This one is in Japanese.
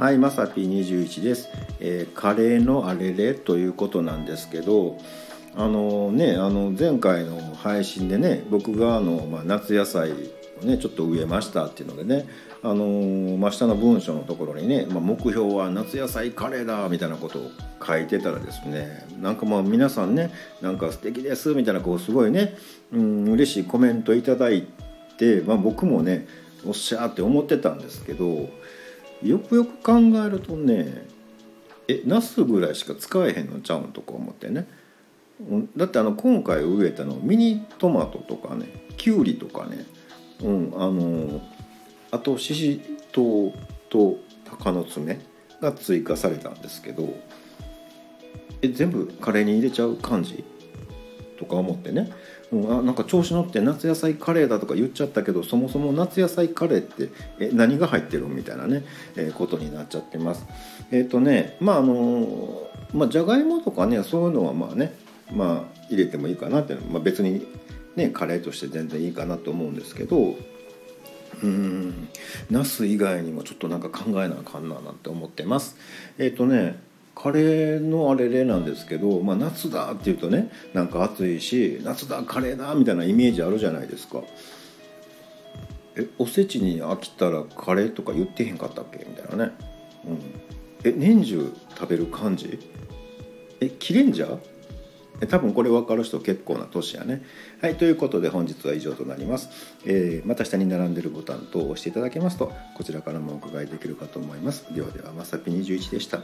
はい、まさぴ21です、えー、カレーのあれれということなんですけど、あのね、あの前回の配信でね、僕があの、まあ、夏野菜をね、ちょっと植えましたっていうのでね、あのまあ、下の文章のところにね、まあ、目標は夏野菜カレーだみたいなことを書いてたらですねなんかまあ皆さんねなんか素敵ですみたいなこうすごいね、うん、嬉しいコメントいただいて、まあ、僕もねおっしゃーって思ってたんですけどよくよく考えるとねえナスぐらいしか使えへんのちゃうんとか思ってね。だってあの今回植えたのミニトマトとかねきゅうりとかね、うん、あのあとししとうと鷹の爪が追加されたんですけどえ全部カレーに入れちゃう感じ？とか思ってね、うん、あなんか調子乗って夏野菜カレーだとか言っちゃったけどそもそも夏野菜カレーってえ何が入ってるみたいなね、えー、ことになっちゃってます。えっ、ー、とねまああのまあじゃがいもとかねそういうのはまあねまあ入れてもいいかなっていうのは、まあ、別にねカレーとして全然いいかなと思うんですけどうんナス以外にもちょっとなんか考えなあかんななんて思ってます。えっ、ー、とねカレーのあれれなんですけど、まあ、夏だっていうとねなんか暑いし夏だカレーだみたいなイメージあるじゃないですかえおせちに飽きたらカレーとか言ってへんかったっけ？みたいなね、うん、え年中食べる感じ？えキレンジャー多分これ分かる人結構な年やね。はい、ということで本日は以上となります。えー、また下に並んでるボタン等を押していただけますとこちらからもお伺いできるかと思います。ではではまさぴ21でした。